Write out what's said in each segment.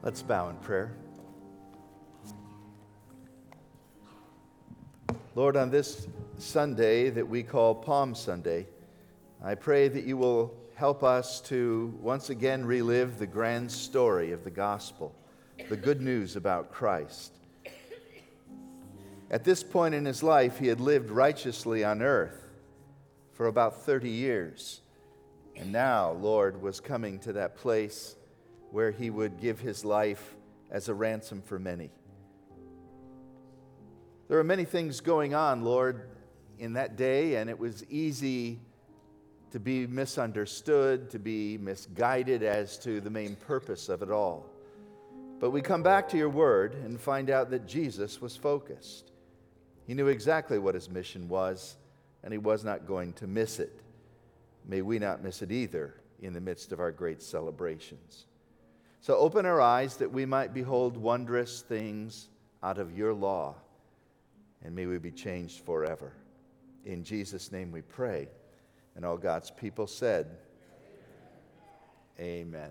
Let's bow in prayer. Lord, on this Sunday that we call Palm Sunday, I pray that you will help us to once again relive the grand story of the gospel, the good news about Christ. At this point in his life, he had lived righteously on earth for about 30 years. And now, Lord, was coming to that place where he would give his life as a ransom for many. There are many things going on, Lord, in that day, and it was easy to be misunderstood, to be misguided as to the main purpose of it all. But we come back to your word and find out that Jesus was focused. He knew exactly what his mission was, and he was not going to miss it. May we not miss it either in the midst of our great celebrations. So open our eyes that we might behold wondrous things out of your law, and may we be changed forever. In Jesus' name we pray. And all God's people said, Amen. Amen.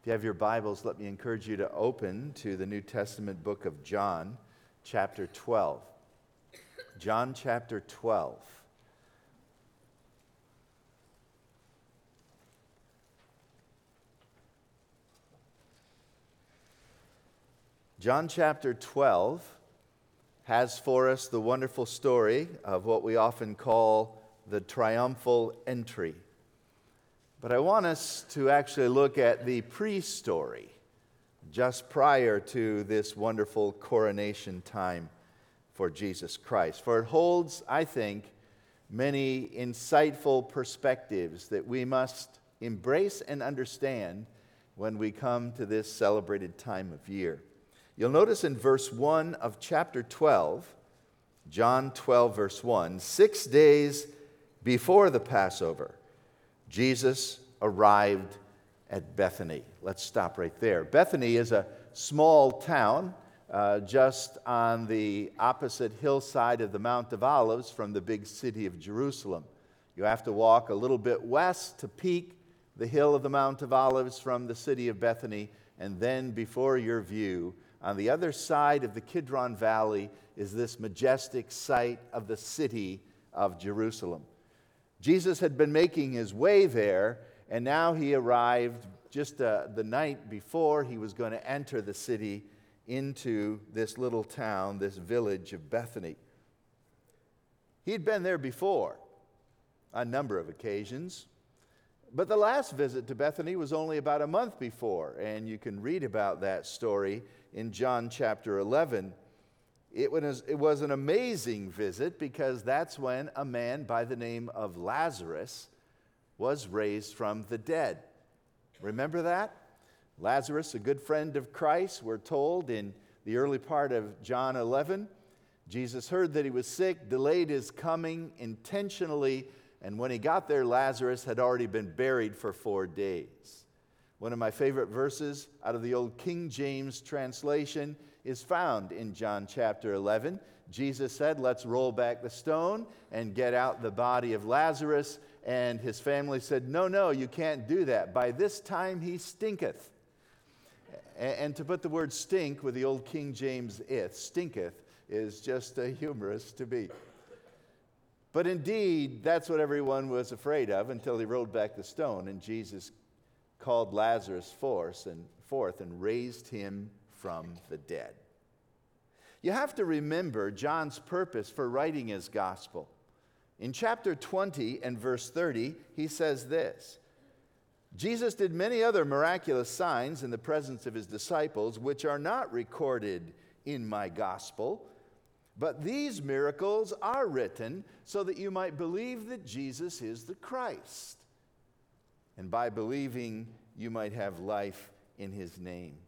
If you have your Bibles, let me encourage you to open to the New Testament book of John, chapter 12. John chapter 12. John chapter 12 has for us the wonderful story of what we often call the triumphal entry. But I want us to actually look at the pre story, just prior to this wonderful coronation time for Jesus Christ. For it holds, I think, many insightful perspectives that we must embrace and understand when we come to this celebrated time of year. You'll notice in verse 1 of chapter 12, John 12, verse 1, six days before the Passover, Jesus arrived at Bethany. Let's stop right there. Bethany is a small town uh, just on the opposite hillside of the Mount of Olives from the big city of Jerusalem. You have to walk a little bit west to peak the hill of the Mount of Olives from the city of Bethany, and then before your view, on the other side of the Kidron Valley is this majestic site of the city of Jerusalem. Jesus had been making his way there, and now he arrived just uh, the night before he was going to enter the city into this little town, this village of Bethany. He'd been there before, a number of occasions. But the last visit to Bethany was only about a month before, and you can read about that story in John chapter 11. It was, it was an amazing visit because that's when a man by the name of Lazarus was raised from the dead. Remember that? Lazarus, a good friend of Christ, we're told in the early part of John 11. Jesus heard that he was sick, delayed his coming intentionally, and when he got there, Lazarus had already been buried for four days. One of my favorite verses out of the old King James translation is found in John chapter 11. Jesus said, Let's roll back the stone and get out the body of Lazarus. And his family said, No, no, you can't do that. By this time he stinketh. And to put the word stink with the old King James ith, stinketh, is just a humorous to be. But indeed, that's what everyone was afraid of until he rolled back the stone and Jesus called Lazarus forth and, forth and raised him from the dead. You have to remember John's purpose for writing his gospel. In chapter 20 and verse 30, he says this Jesus did many other miraculous signs in the presence of his disciples, which are not recorded in my gospel. But these miracles are written so that you might believe that Jesus is the Christ and by believing, you might have life in his name.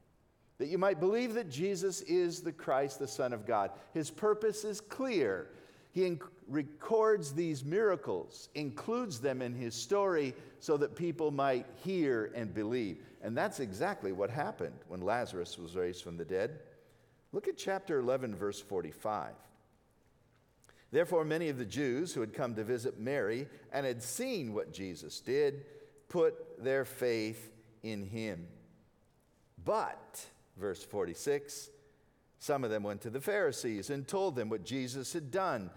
That you might believe that Jesus is the Christ, the Son of God. His purpose is clear. He inc- records these miracles, includes them in his story so that people might hear and believe. And that's exactly what happened when Lazarus was raised from the dead. Look at chapter 11, verse 45. Therefore, many of the Jews who had come to visit Mary and had seen what Jesus did put their faith in him. But Verse 46 Some of them went to the Pharisees and told them what Jesus had done.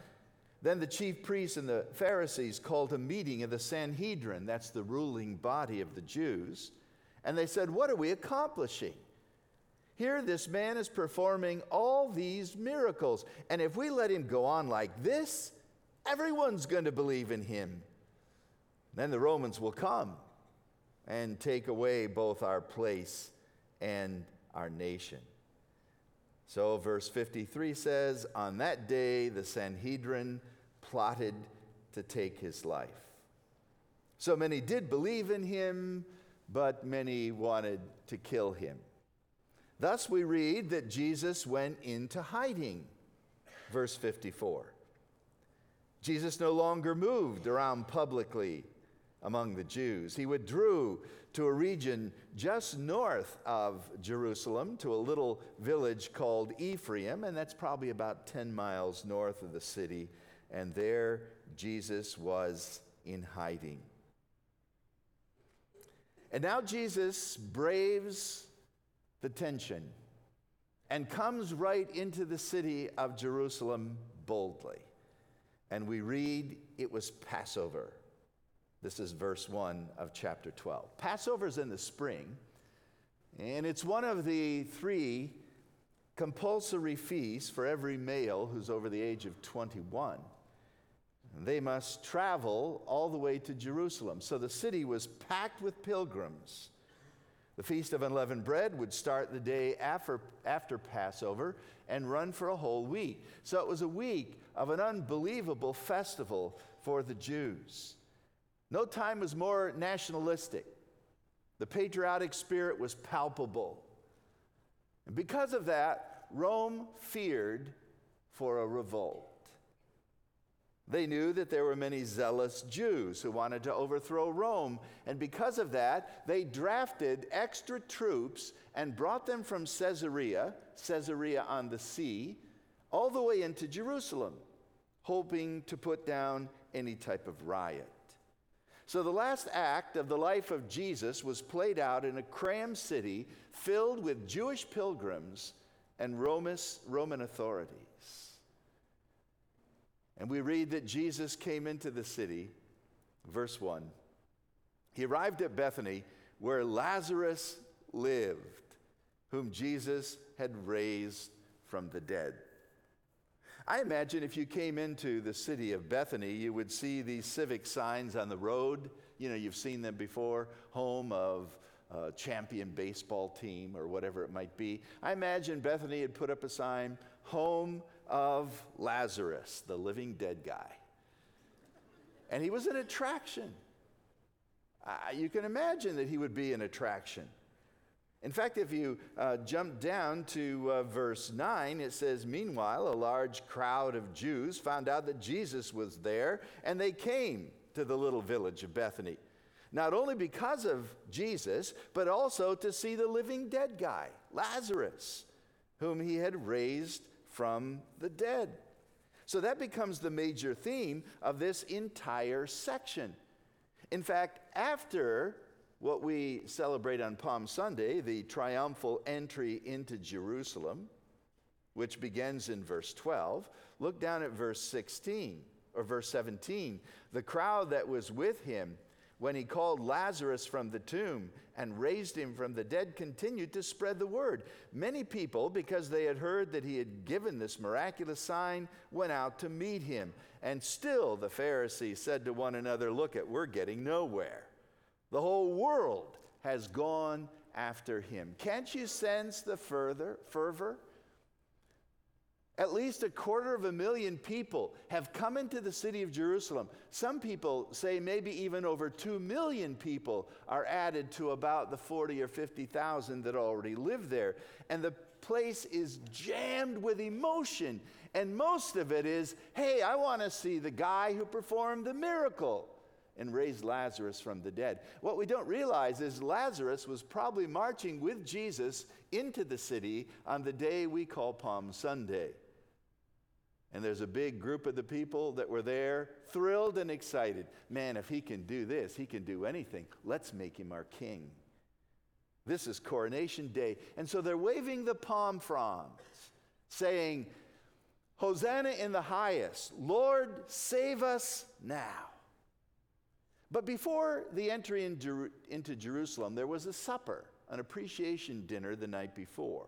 Then the chief priests and the Pharisees called a meeting of the Sanhedrin, that's the ruling body of the Jews, and they said, What are we accomplishing? Here, this man is performing all these miracles, and if we let him go on like this, everyone's going to believe in him. Then the Romans will come and take away both our place and our nation. So, verse 53 says, On that day the Sanhedrin plotted to take his life. So many did believe in him, but many wanted to kill him. Thus, we read that Jesus went into hiding. Verse 54. Jesus no longer moved around publicly among the Jews. He withdrew to a region just north of Jerusalem to a little village called Ephraim, and that's probably about 10 miles north of the city. And there Jesus was in hiding. And now Jesus braves the tension and comes right into the city of Jerusalem boldly. And we read it was Passover. This is verse 1 of chapter 12. Passover is in the spring, and it's one of the three compulsory feasts for every male who's over the age of 21. They must travel all the way to Jerusalem. So the city was packed with pilgrims. The Feast of Unleavened Bread would start the day after, after Passover and run for a whole week. So it was a week of an unbelievable festival for the Jews. No time was more nationalistic. The patriotic spirit was palpable. And because of that, Rome feared for a revolt. They knew that there were many zealous Jews who wanted to overthrow Rome, and because of that, they drafted extra troops and brought them from Caesarea, Caesarea on the sea, all the way into Jerusalem, hoping to put down any type of riot. So the last act of the life of Jesus was played out in a crammed city filled with Jewish pilgrims and Roman authorities. And we read that Jesus came into the city, verse 1. He arrived at Bethany where Lazarus lived, whom Jesus had raised from the dead. I imagine if you came into the city of Bethany, you would see these civic signs on the road. You know, you've seen them before home of a champion baseball team or whatever it might be. I imagine Bethany had put up a sign home of Lazarus, the living dead guy. And he was an attraction. Uh, you can imagine that he would be an attraction. In fact, if you uh, jump down to uh, verse 9, it says, Meanwhile, a large crowd of Jews found out that Jesus was there, and they came to the little village of Bethany. Not only because of Jesus, but also to see the living dead guy, Lazarus, whom he had raised from the dead. So that becomes the major theme of this entire section. In fact, after what we celebrate on Palm Sunday, the triumphal entry into Jerusalem, which begins in verse 12. Look down at verse 16 or verse 17. The crowd that was with him when he called Lazarus from the tomb and raised him from the dead continued to spread the word. Many people, because they had heard that he had given this miraculous sign, went out to meet him. And still the Pharisees said to one another, Look at, we're getting nowhere. The whole world has gone after him. Can't you sense the further fervor? At least a quarter of a million people have come into the city of Jerusalem. Some people say maybe even over 2 million people are added to about the 40 or 50,000 that already live there. And the place is jammed with emotion. And most of it is hey, I want to see the guy who performed the miracle and raised Lazarus from the dead. What we don't realize is Lazarus was probably marching with Jesus into the city on the day we call Palm Sunday. And there's a big group of the people that were there, thrilled and excited. Man, if he can do this, he can do anything. Let's make him our king. This is coronation day. And so they're waving the palm fronds, saying, Hosanna in the highest. Lord, save us now. But before the entry into Jerusalem, there was a supper, an appreciation dinner the night before.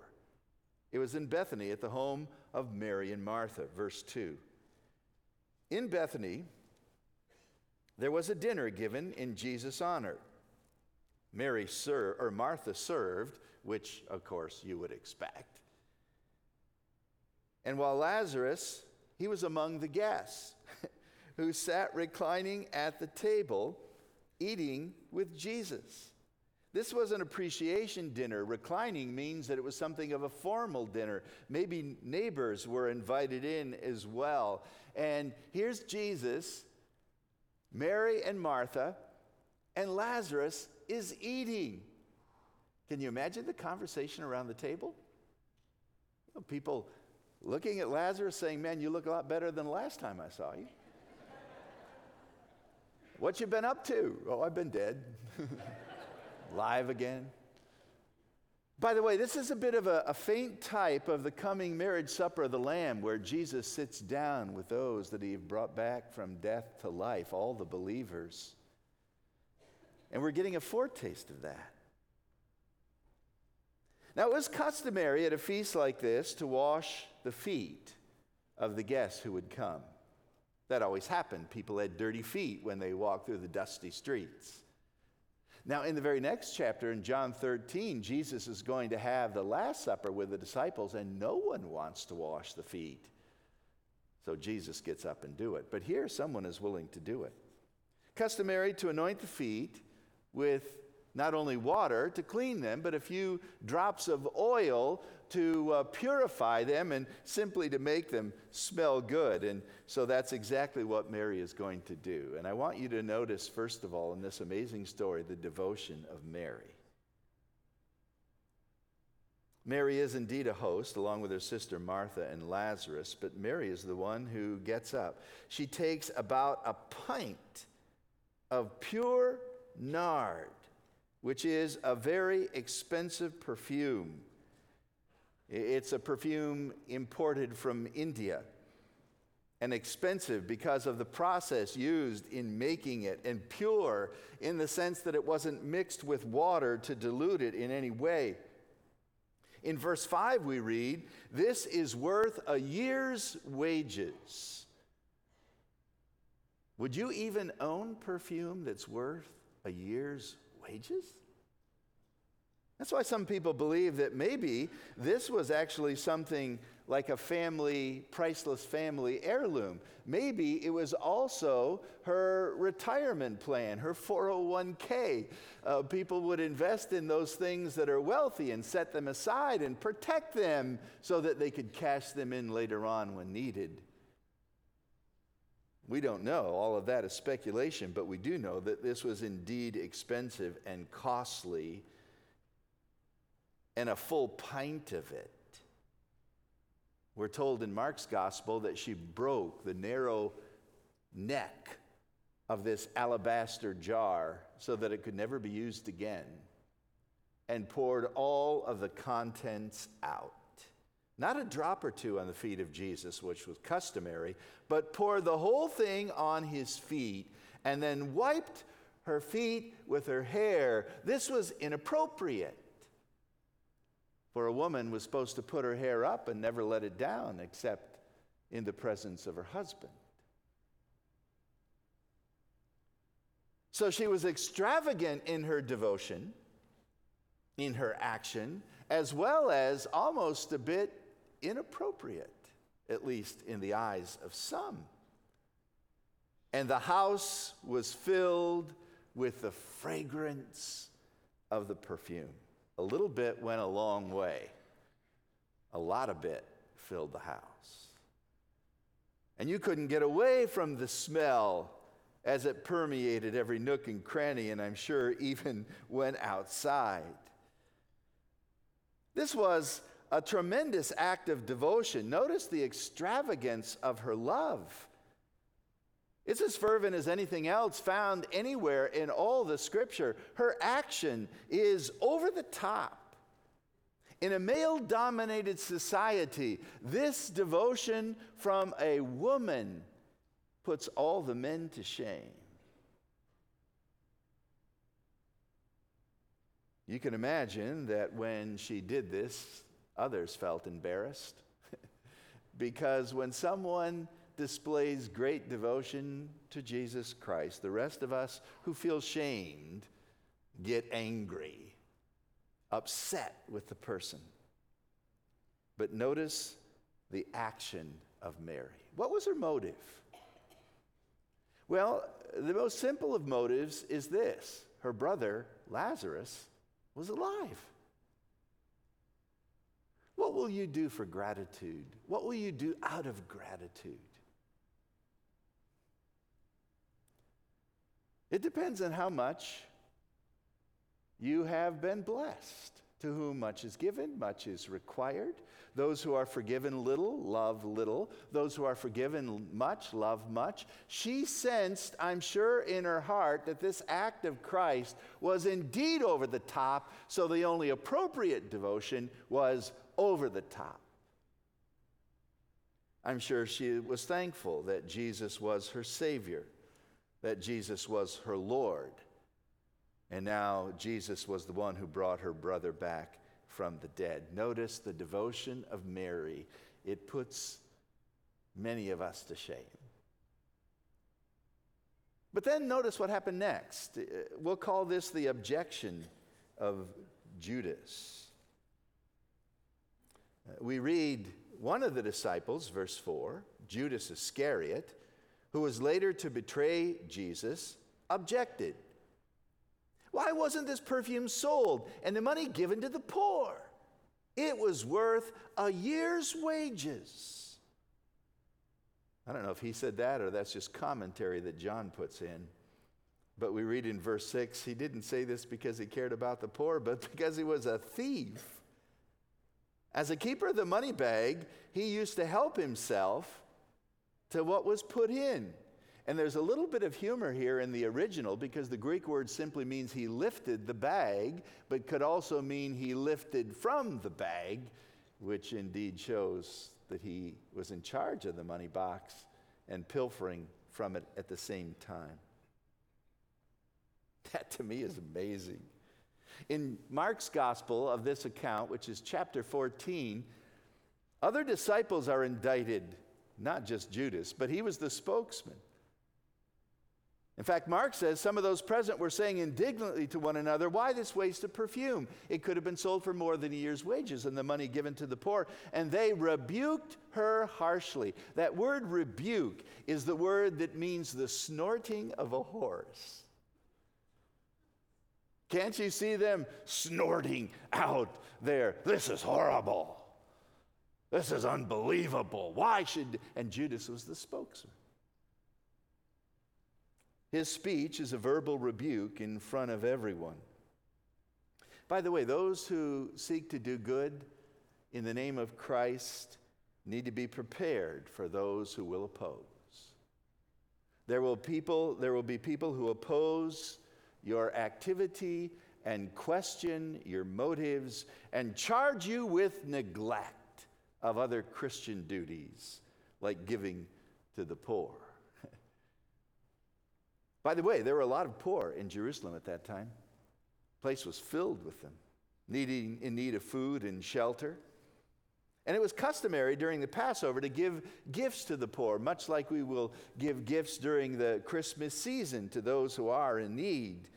It was in Bethany at the home of Mary and Martha, verse 2. In Bethany, there was a dinner given in Jesus' honor. Mary served, or Martha served, which of course you would expect. And while Lazarus, he was among the guests who sat reclining at the table eating with Jesus. This was an appreciation dinner. Reclining means that it was something of a formal dinner. Maybe neighbors were invited in as well. And here's Jesus, Mary and Martha, and Lazarus is eating. Can you imagine the conversation around the table? People looking at Lazarus saying, Man, you look a lot better than last time I saw you. What you been up to? Oh, I've been dead. Live again. By the way, this is a bit of a, a, faint type of the coming marriage supper of the Lamb, where Jesus sits down with those that he brought back from death to life, all the believers. And we're getting a foretaste of that. Now, it was customary at a feast like this to wash the feet of the guests who would come. That always happened. People had dirty feet when they walked through the dusty streets. Now, in the very next chapter, in John 13, Jesus is going to have the Last Supper with the disciples, and no one wants to wash the feet. So Jesus gets up and do it. But here, someone is willing to do it. Customary to anoint the feet with not only water to clean them, but a few drops of oil to uh, purify them and simply to make them smell good. And so that's exactly what Mary is going to do. And I want you to notice, first of all, in this amazing story, the devotion of Mary. Mary is indeed a host, along with her sister Martha and Lazarus, but Mary is the one who gets up. She takes about a pint of pure nard, which is a very expensive perfume. It's a perfume imported from India and expensive because of the process used in making it, and pure in the sense that it wasn't mixed with water to dilute it in any way. In verse 5, we read, This is worth a year's wages. Would you even own perfume that's worth a year's wages? That's why some people believe that maybe this was actually something like a family, priceless family heirloom. Maybe it was also her retirement plan, her 401k. Uh, people would invest in those things that are wealthy and set them aside and protect them so that they could cash them in later on when needed. We don't know. All of that is speculation, but we do know that this was indeed expensive and costly, and a full pint of it. We're told in Mark's gospel that she broke the narrow neck of this alabaster jar so that it could never be used again and poured all of the contents out. Not a drop or two on the feet of Jesus, which was customary, but poured the whole thing on his feet and then wiped her feet with her hair. This was inappropriate. For a woman was supposed to put her hair up and never let it down except in the presence of her husband. So she was extravagant in her devotion, in her action, as well as almost a bit inappropriate, at least in the eyes of some. And the house was filled with the fragrance of the perfume. A little bit went a long way, a lot of bit filled the house. And you couldn't get away from the smell as it permeated every nook and cranny, and I'm sure even went outside. This was a tremendous act of devotion. Notice the extravagance of her love. It's as fervent as anything else found anywhere in all the scripture. Her action is over the top. In a male dominated society, this devotion from a woman puts all the men to shame. You can imagine that when she did this, others felt embarrassed. because when someone displays great devotion to Jesus Christ, the rest of us who feel shamed get angry, upset with the person. But notice the action of Mary. What was her motive? Well, the most simple of motives is this her brother, Lazarus, was alive. What will you do for gratitude? What will you do out of gratitude? It depends on how much you have been blessed. To whom much is given, much is required. Those who are forgiven little love little. Those who are forgiven much love much. She sensed, I'm sure, in her heart that this act of Christ was indeed over the top, so the only appropriate devotion was over the top. I'm sure she was thankful that Jesus was her Savior, that Jesus was her Lord and now Jesus was the one who brought her brother back from the dead. Notice the devotion of Mary. It puts many of us to shame. But then notice what happened next. Uh, we'll call this the objection of Judas. Uh, we read one of the disciples, verse 4, Judas Iscariot, who was later to betray Jesus, objected. Why wasn't this perfume sold and the money given to the poor? It was worth a year's wages. I don't know if he said that or that's just commentary that John puts in. But we read in verse 6 he didn't say this because he cared about the poor, but because he was a thief. As a keeper of the money bag, he used to help himself to what was put in. And there's a little bit of humor here in the original because the Greek word simply means he lifted the bag, but could also mean he lifted from the bag, which indeed shows that he was in charge of the money box and pilfering from it at the same time. That to me is amazing. In Mark's gospel of this account, which is chapter 14, other disciples are indicted, not just Judas, but he was the spokesman. In fact, Mark says some of those present were saying indignantly to one another, Why this waste of perfume? It could have been sold for more than a year's wages and the money given to the poor. And they rebuked her harshly. That word rebuke is the word that means the snorting of a horse. Can't you see them snorting out there? This is horrible. This is unbelievable. Why should. And Judas was the spokesman. His speech is a verbal rebuke in front of everyone. By the way, those who seek to do good in the name of Christ need to be prepared for those who will oppose. There will, people, there will be people who oppose your activity and question your motives and charge you with neglect of other Christian duties like giving to the poor. By the way, there were a lot of poor in Jerusalem at that time. The place was filled with them, needing, in need of food and shelter. And it was customary during the Passover to give gifts to the poor, much like we will give gifts during the Christmas season to those who are in need.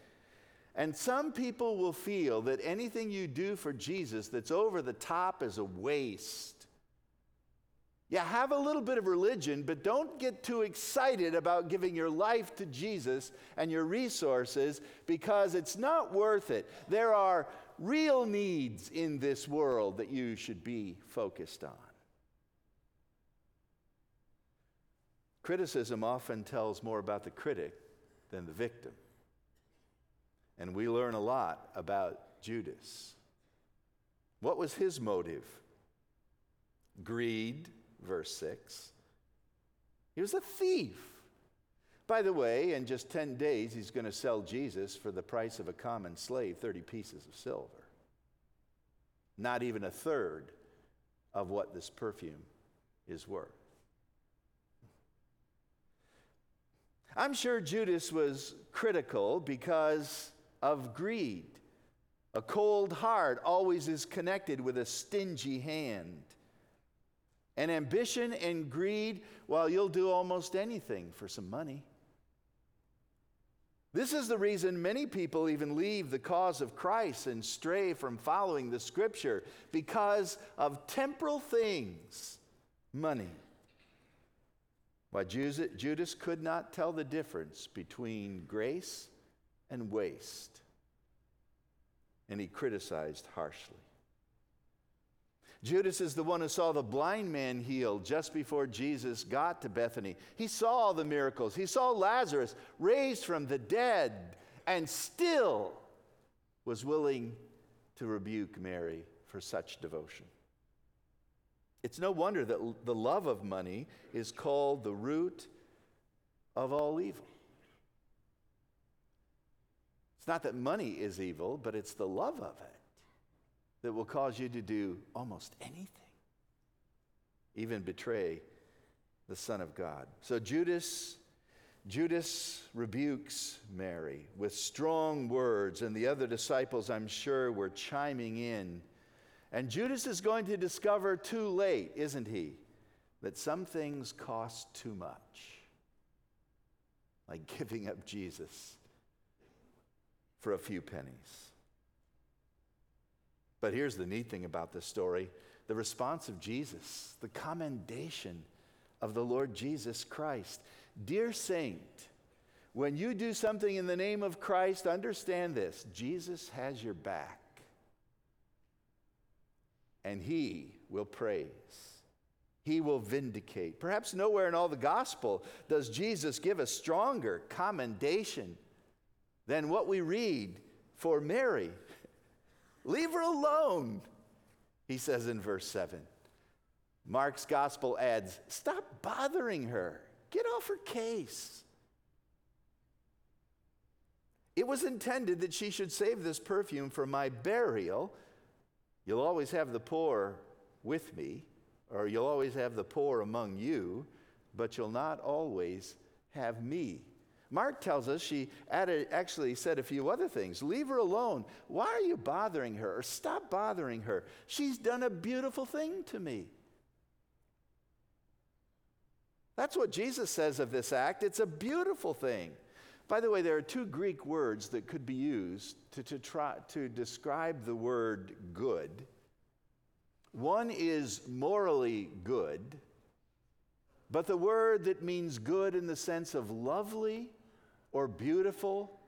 And some people will feel that anything you do for Jesus that's over the top is a waste. Yeah, have a little bit of religion, but don't get too excited about giving your life to Jesus and your resources because it's not worth it. There are real needs in this world that you should be focused on. Criticism often tells more about the critic than the victim. And we learn a lot about Judas. What was his motive? Greed verse 6. He was a thief. By the way, in just 10 days, he's going to sell Jesus for the price of a common slave 30 pieces of silver. Not even a third of what this perfume is worth. I'm sure Judas was critical because of greed. A cold heart always is connected with a stingy hand. And ambition and greed, well, you'll do almost anything for some money. This is the reason many people even leave the cause of Christ and stray from following the scripture because of temporal things, money. Why Judas could not tell the difference between grace and waste, and he criticized harshly. Judas is the one who saw the blind man healed just before Jesus got to Bethany. He saw all the miracles. He saw Lazarus raised from the dead and still was willing to rebuke Mary for such devotion. It's no wonder that the love of money is called the root of all evil. It's not that money is evil, but it's the love of it that will cause you to do almost anything, even betray the Son of God. So Judas. Judas rebukes Mary with strong words, and the other disciples, I'm sure, were chiming in. And Judas is going to discover too late, isn't he, that some things cost too much, like giving up Jesus for a few pennies. But here's the neat thing about this story the response of Jesus, the commendation of the Lord Jesus Christ. Dear saint, when you do something in the name of Christ, understand this Jesus has your back, and he will praise. He will vindicate. Perhaps nowhere in all the gospel does Jesus give a stronger commendation than what we read for Mary. Leave her alone, he says in verse 7. Mark's gospel adds, Stop bothering her. Get off her case. It was intended that she should save this perfume for my burial. You'll always have the poor with me, or you'll always have the poor among you, but you'll not always have me. Mark tells us she added, actually said a few other things. Leave her alone. Why are you bothering her? Or stop bothering her. She's done a beautiful thing to me. That's what Jesus says of this act. It's a beautiful thing. By the way, there are two Greek words that could be used to, to, try, to describe the word good. One is morally good, but the word that means good in the sense of lovely or beautiful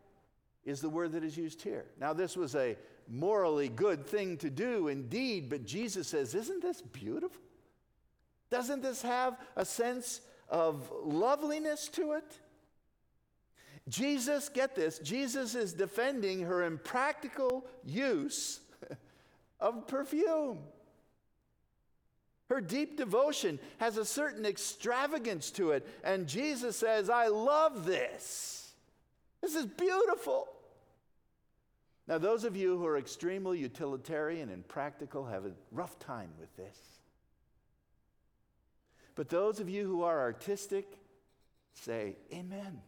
is the word that is used here. Now, this was a morally good thing to do indeed, but Jesus says, Isn't this beautiful? Doesn't this have a sense of loveliness to it? Jesus, get this, Jesus is defending her impractical use of perfume. Her deep devotion has a certain extravagance to it, and Jesus says, I love this. This is beautiful. Now, those of you who are extremely utilitarian and practical have a rough time with this. But those of you who are artistic say, Amen.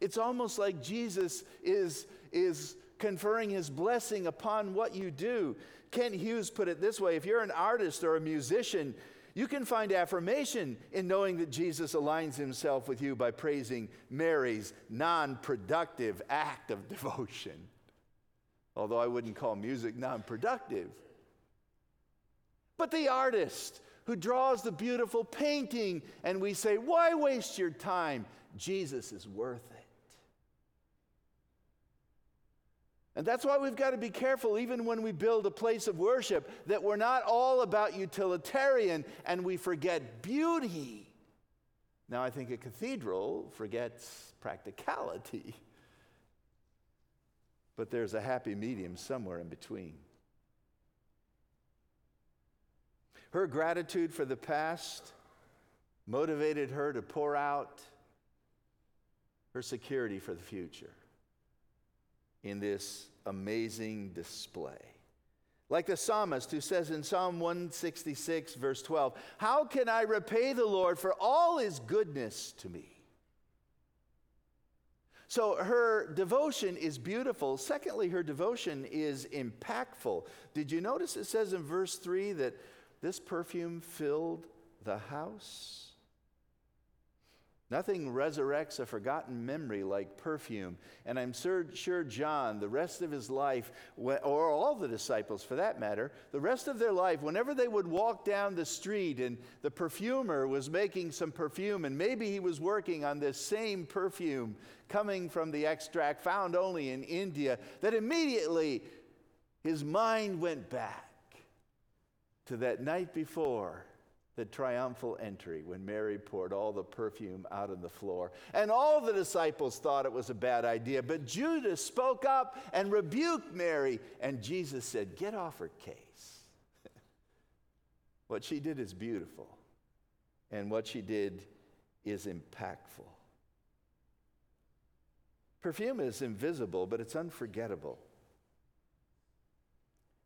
It's almost like Jesus is, is conferring his blessing upon what you do. Kent Hughes put it this way if you're an artist or a musician, you can find affirmation in knowing that Jesus aligns himself with you by praising Mary's non productive act of devotion. Although I wouldn't call music non productive. But the artist who draws the beautiful painting, and we say, Why waste your time? Jesus is worth it. And that's why we've got to be careful, even when we build a place of worship, that we're not all about utilitarian and we forget beauty. Now, I think a cathedral forgets practicality, but there's a happy medium somewhere in between. Her gratitude for the past motivated her to pour out her security for the future in this amazing display. Like the psalmist who says in Psalm 166, verse 12, How can I repay the Lord for all his goodness to me? So her devotion is beautiful. Secondly, her devotion is impactful. Did you notice it says in verse 3 that this perfume filled the house? Nothing resurrects a forgotten memory like perfume. And I'm sure John, the rest of his life, or all the disciples for that matter, the rest of their life, whenever they would walk down the street and the perfumer was making some perfume, and maybe he was working on this same perfume coming from the extract found only in India, that immediately his mind went back to that night before the triumphal entry when Mary poured all the perfume out on the floor. And all the disciples thought it was a bad idea, but Judas spoke up and rebuked Mary, and Jesus said, Get off her case. what she did is beautiful, and what she did is impactful. Perfume is invisible, but it's unforgettable.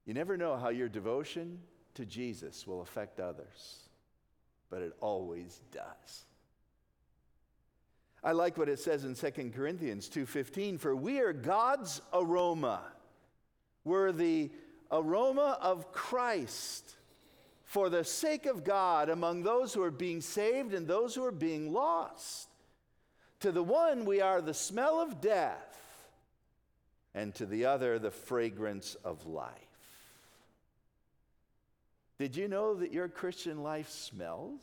You never know how your devotion to Jesus will affect others but it always does. I like what it says in 2 Corinthians 2:15 for we are God's aroma. We're the aroma of Christ for the sake of God among those who are being saved and those who are being lost. To the one we are the smell of death and to the other the fragrance of life. Did you know that your Christian life smells?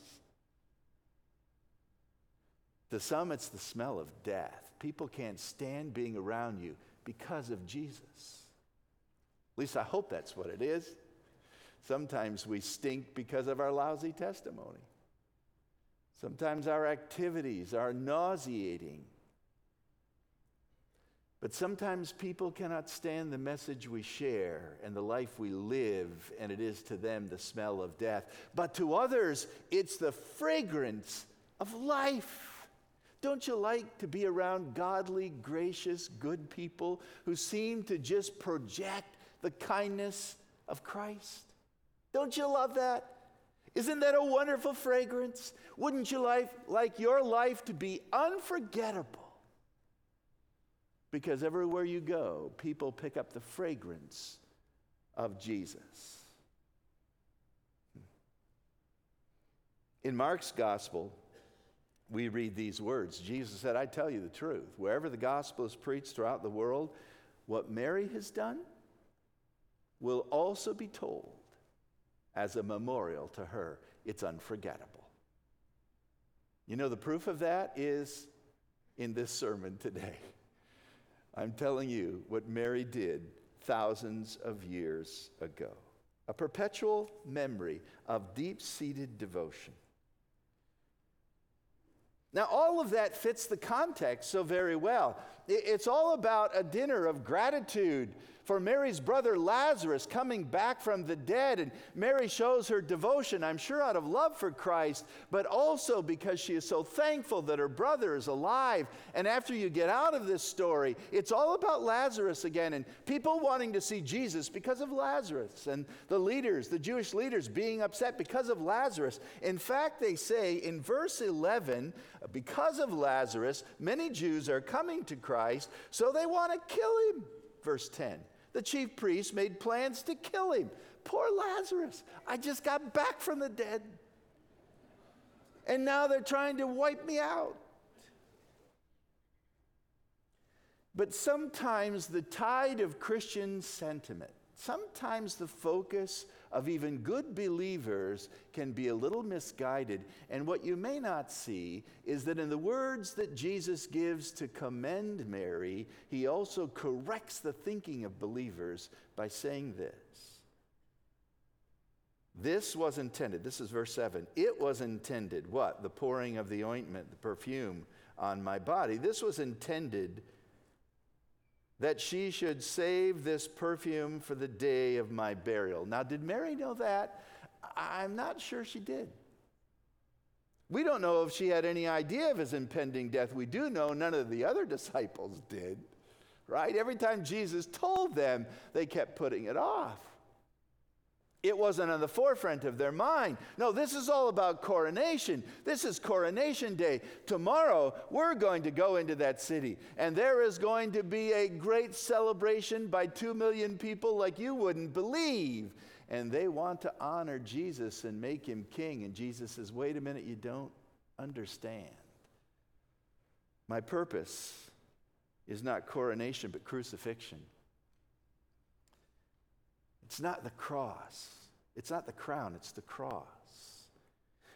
To some, it's the smell of death. People can't stand being around you because of Jesus. At least I hope that's what it is. Sometimes we stink because of our lousy testimony. Sometimes our activities are nauseating. But sometimes people cannot stand the message we share and the life we live, and it is to them the smell of death. But to others, it's the fragrance of life. Don't you like to be around godly, gracious, good people who seem to just project the kindness of Christ? Don't you love that? Isn't that a wonderful fragrance? Wouldn't you like, like your life to be unforgettable? Because everywhere you go, people pick up the fragrance of Jesus. In Mark's gospel, we read these words Jesus said, I tell you the truth. Wherever the gospel is preached throughout the world, what Mary has done will also be told as a memorial to her. It's unforgettable. You know, the proof of that is in this sermon today. I'm telling you what Mary did thousands of years ago a perpetual memory of deep seated devotion. Now, all of that fits the context so very well. It's all about a dinner of gratitude for Mary's brother Lazarus coming back from the dead. And Mary shows her devotion, I'm sure, out of love for Christ, but also because she is so thankful that her brother is alive. And after you get out of this story, it's all about Lazarus again and people wanting to see Jesus because of Lazarus and the leaders, the Jewish leaders, being upset because of Lazarus. In fact, they say in verse 11, because of Lazarus, many Jews are coming to Christ, so they want to kill him. Verse 10. The chief priests made plans to kill him. Poor Lazarus. I just got back from the dead. And now they're trying to wipe me out. But sometimes the tide of Christian sentiment Sometimes the focus of even good believers can be a little misguided. And what you may not see is that in the words that Jesus gives to commend Mary, he also corrects the thinking of believers by saying this. This was intended, this is verse 7. It was intended, what? The pouring of the ointment, the perfume on my body. This was intended that she should save this perfume for the day of my burial. Now, did Mary know that? I'm not sure she did. We don't know if she had any idea of his impending death. We do know none of the other disciples did, right? Every time Jesus told them, they kept putting it off. It wasn't on the forefront of their mind. No, this is all about coronation. This is coronation day. Tomorrow, we're going to go into that city, and there is going to be a great celebration by two million people like you wouldn't believe. And they want to honor Jesus and make him king. And Jesus says, Wait a minute, you don't understand. My purpose is not coronation, but crucifixion. It's not the cross. It's not the crown, it's the cross.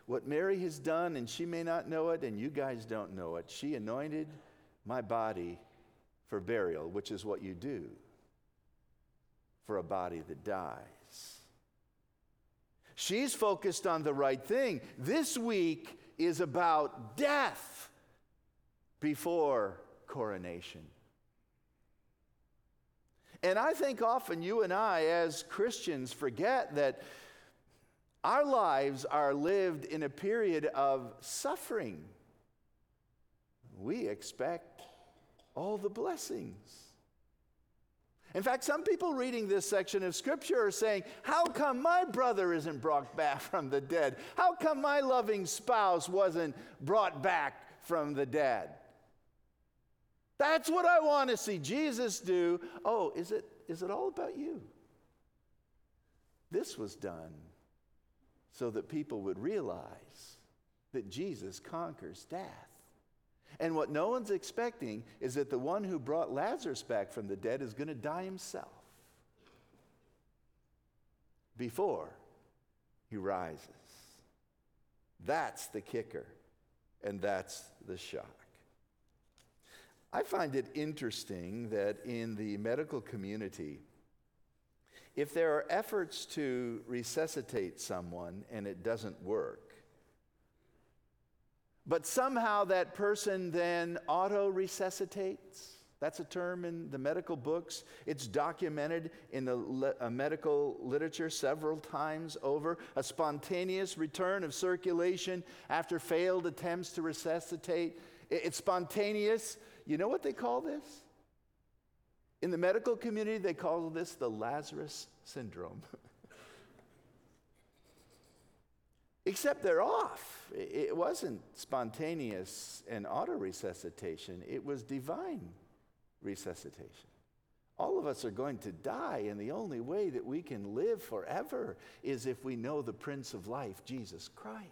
What Mary has done, and she may not know it, and you guys don't know it, she anointed my body for burial, which is what you do for a body that dies. She's focused on the right thing. This week is about death before coronation. And I think often you and I, as Christians, forget that our lives are lived in a period of suffering. We expect all the blessings. In fact, some people reading this section of scripture are saying, How come my brother isn't brought back from the dead? How come my loving spouse wasn't brought back from the dead? That's what I want to see Jesus do. Oh, is it, is it all about you? This was done so that people would realize that Jesus conquers death. And what no one's expecting is that the one who brought Lazarus back from the dead is going to die himself before he rises. That's the kicker, and that's the shock. I find it interesting that in the medical community, if there are efforts to resuscitate someone and it doesn't work, but somehow that person then auto resuscitates, that's a term in the medical books. It's documented in the le- uh, medical literature several times over. A spontaneous return of circulation after failed attempts to resuscitate. It's spontaneous. You know what they call this? In the medical community, they call this the Lazarus syndrome. Except they're off. It wasn't spontaneous and auto resuscitation, it was divine resuscitation. All of us are going to die, and the only way that we can live forever is if we know the Prince of Life, Jesus Christ.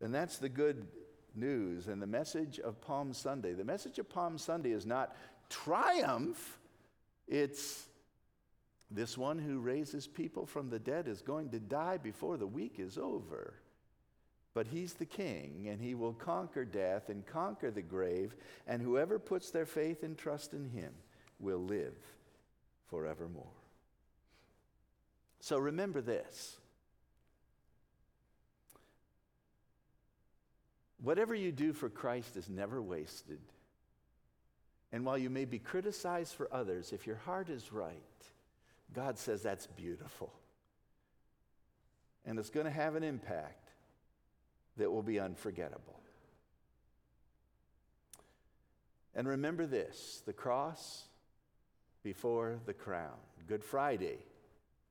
And that's the good news and the message of Palm Sunday. The message of Palm Sunday is not triumph, it's this one who raises people from the dead is going to die before the week is over. But he's the king, and he will conquer death and conquer the grave, and whoever puts their faith and trust in him will live forevermore. So remember this Whatever you do for Christ is never wasted. And while you may be criticized for others, if your heart is right, God says that's beautiful. And it's going to have an impact that will be unforgettable. And remember this the cross before the crown. Good Friday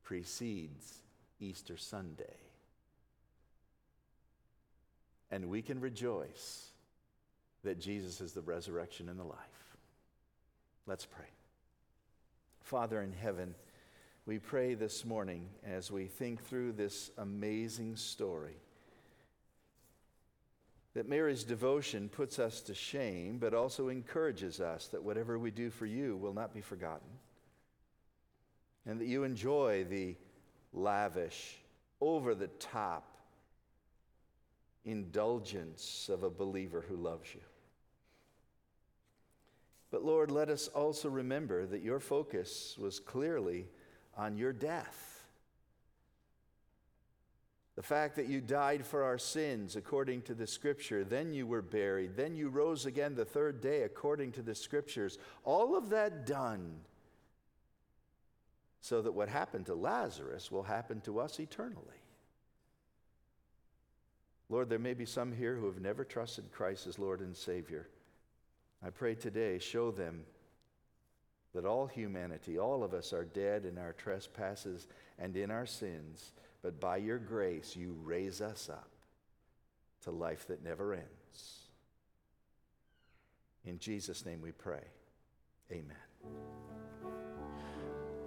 precedes Easter Sunday and we can rejoice that Jesus is the resurrection and the life. Let's pray. Father in heaven, we pray this morning as we think through this amazing story that Mary's devotion puts us to shame, but also encourages us that whatever we do for you will not be forgotten, and that you enjoy the lavish, over the top, indulgence of a believer who loves you. But Lord, let us also remember that your focus was clearly on your death. The fact that you died for our sins according to the scripture, then you were buried, then you rose again the third day according to the scriptures. All of that done so that what happened to Lazarus will happen to us eternally. Lord, there may be some here who have never trusted Christ as Lord and Savior. I pray today, show them that all humanity, all of us are dead in our trespasses and in our sins, but by your grace you raise us up to life that never ends. In Jesus' name we pray. Amen.